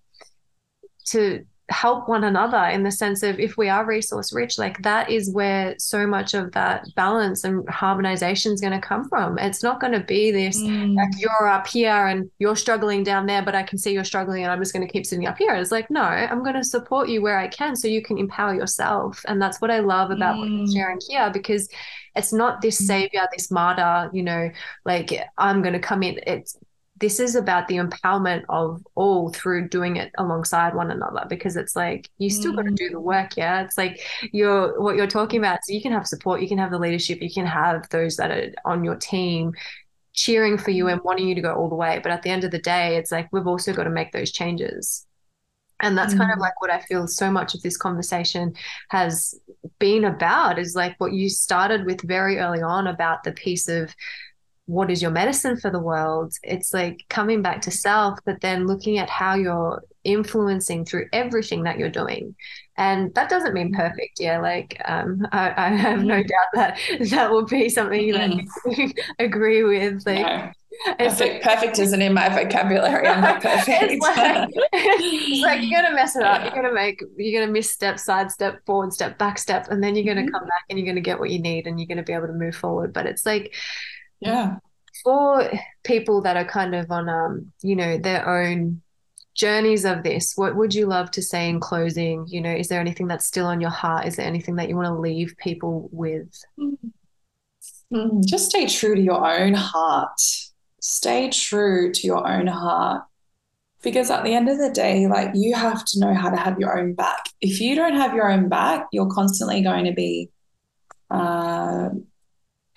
to help one another in the sense of if we are resource rich like that is where so much of that balance and harmonization is going to come from it's not going to be this mm. like you're up here and you're struggling down there but i can see you're struggling and i'm just going to keep sitting up here it's like no i'm going to support you where i can so you can empower yourself and that's what i love about mm. what you're sharing here because it's not this mm. savior this martyr you know like i'm going to come in it's this is about the empowerment of all through doing it alongside one another because it's like you still mm. got to do the work yeah it's like you're what you're talking about so you can have support you can have the leadership you can have those that are on your team cheering for you and wanting you to go all the way but at the end of the day it's like we've also got to make those changes and that's kind of Mm. like what i feel so much of this conversation has been about is like what you started with very early on about the piece of what is your medicine for the world it's like coming back to self but then looking at how you're influencing through everything that you're doing and that doesn't mean perfect yeah like um, I, I have no Mm. doubt that that will be something that you agree with like No, it's perfect, perfect isn't in my vocabulary. I'm not perfect. it's like, it's like you're gonna mess it up. You're gonna make you're gonna misstep, sidestep, forward step, back step, and then you're gonna Mhm. come back and you're gonna get what you need and you're gonna be able to move forward. But it's like yeah. for people that are kind of on um, you know, their own journeys of this, what would you love to say in closing? You know, is there anything that's still on your heart? Is there anything that you want to leave people with? Mm, Just stay true to your own heart. Stay true to your own heart. Because at the end of the day, like you have to know how to have your own back. If you don't have your own back, you're constantly going to be uh,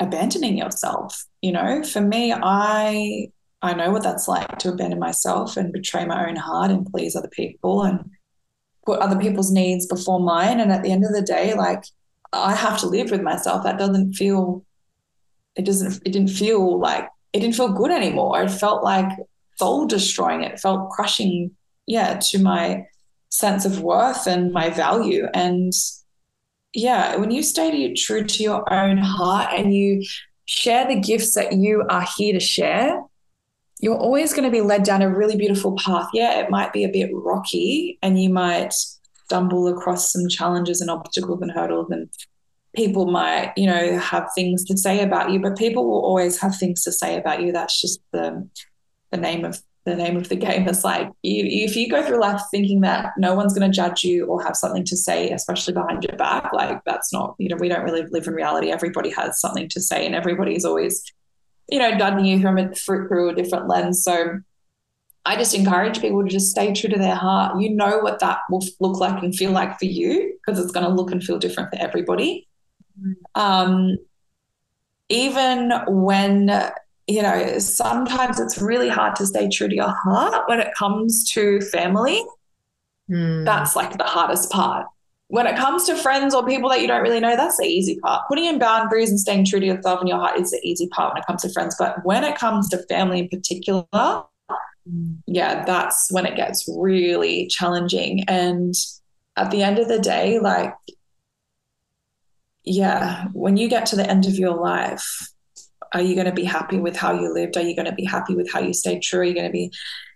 abandoning yourself. You know, for me, I I know what that's like to abandon myself and betray my own heart and please other people and put other people's needs before mine. And at the end of the day, like I have to live with myself. That doesn't feel it doesn't it didn't feel like it didn't feel good anymore. It felt like soul destroying. It felt crushing, yeah, to my sense of worth and my value. And yeah, when you stay true to your own heart and you share the gifts that you are here to share, you're always going to be led down a really beautiful path. Yeah, it might be a bit rocky and you might stumble across some challenges and obstacles and hurdles and people might you know have things to say about you but people will always have things to say about you that's just the the name of the name of the game is like you, if you go through life thinking that no one's going to judge you or have something to say especially behind your back like that's not you know we don't really live in reality everybody has something to say and everybody's always you know judging you from a through a different lens so I just encourage people to just stay true to their heart. You know what that will look like and feel like for you because it's going to look and feel different for everybody. Um, even when, you know, sometimes it's really hard to stay true to your heart when it comes to family. Hmm. That's like the hardest part. When it comes to friends or people that you don't really know, that's the easy part. Putting in boundaries and staying true to yourself and your heart is the easy part when it comes to friends. But when it comes to family in particular, yeah, that's when it gets really challenging. And at the end of the day, like, yeah, when you get to the end of your life, are you going to be happy with how you lived? Are you going to be happy with how you stayed true? Are you going to be,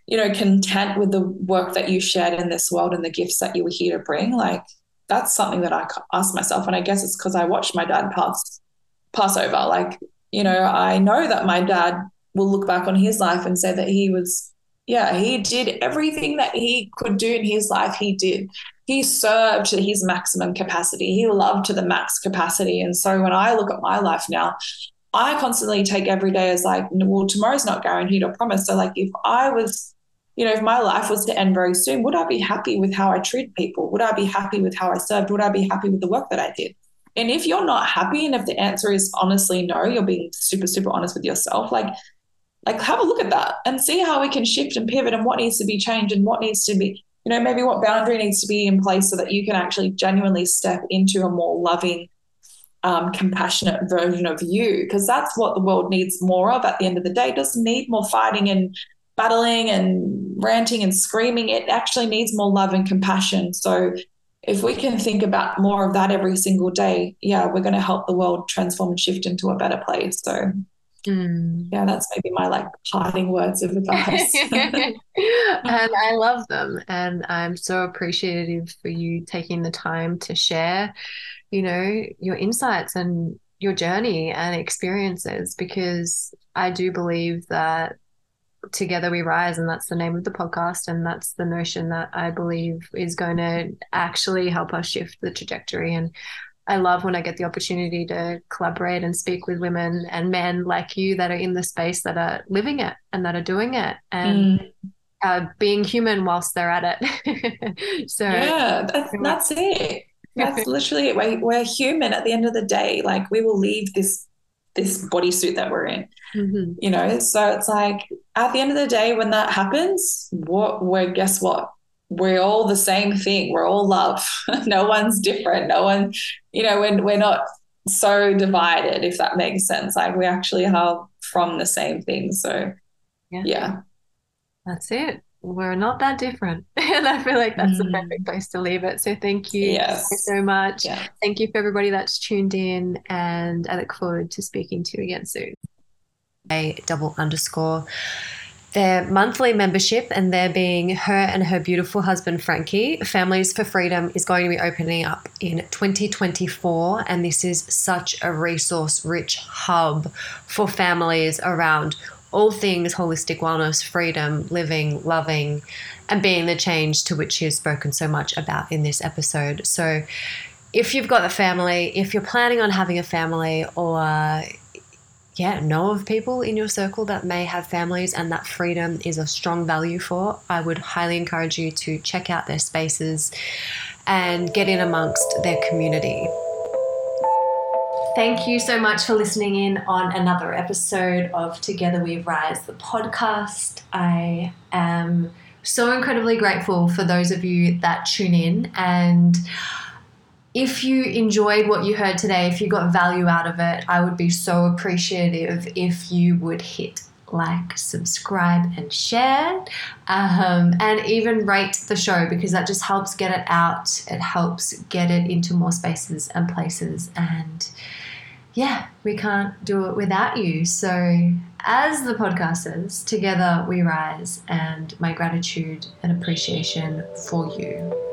you know, content with the work that you shared in this world and the gifts that you were here to bring? Like, that's something that I ask myself. And I guess it's because I watched my dad pass pass over. Like, you know, I know that my dad will look back on his life and say that he was, yeah, he did everything that he could do in his life. He did. He served to his maximum capacity. He loved to the max capacity. And so when I look at my life now, I constantly take every day as like, well, tomorrow's not guaranteed or promised. So, like, if I was, you know, if my life was to end very soon, would I be happy with how I treat people? Would I be happy with how I served? Would I be happy with the work that I did? And if you're not happy, and if the answer is honestly no, you're being super, super honest with yourself, like, like have a look at that and see how we can shift and pivot and what needs to be changed and what needs to be, you know, maybe what boundary needs to be in place so that you can actually genuinely step into a more loving, um, compassionate version of you, because that's what the world needs more of at the end of the day. It doesn't need more fighting and battling and ranting and screaming. It actually needs more love and compassion. So if we can think about more of that every single day, yeah, we're going to help the world transform and shift into a better place. So Mm. yeah, that's maybe my like parting words of advice. and I love them. And I'm so appreciative for you taking the time to share, you know, your insights and your journey and experiences because I do believe that together we rise and that's the name of the podcast and that's the notion that I believe is going to actually help us shift the trajectory and I love when I get the opportunity to collaborate and speak with women and men like you that are in the space that are living it and that are doing it and Mm, uh, being human whilst they're at it. so yeah, that's, that's it. That's literally it. We're, we're human at the end of the day. Like we will leave this this bodysuit that we're in, Mhm. you know. So it's like at the end of the day, when that happens, what we're guess what? we're all the same thing. We're all love. no one's different. No one, you know, we're, we're not so divided, if that makes sense. Like we actually are from the same thing. So, yeah. yeah. That's it. We're not that different. and I feel like that's mm. the perfect place to leave it. So thank you yes. so, so much. Yeah. Thank you for everybody that's tuned in. And I look forward to speaking to you again soon. A double underscore their monthly membership and there being her and her beautiful husband Frankie. Families for Freedom is going to be opening up in 2024, and this is such a resource rich hub for families around all things holistic wellness, freedom, living, loving, and being the change to which she has spoken so much about in this episode. So, if you've got a family, if you're planning on having a family, or yeah, know of people in your circle that may have families and that freedom is a strong value for, I would highly encourage you to check out their spaces and get in amongst their community. Thank you so much for listening in on another episode of Together We Rise, the podcast. I am so incredibly grateful for those of you that tune in and if you enjoyed what you heard today, if you got value out of it, I would be so appreciative if you would hit like, subscribe, and share, um, and even rate the show because that just helps get it out. It helps get it into more spaces and places. And yeah, we can't do it without you. So, as the podcast says, together we rise, and my gratitude and appreciation for you.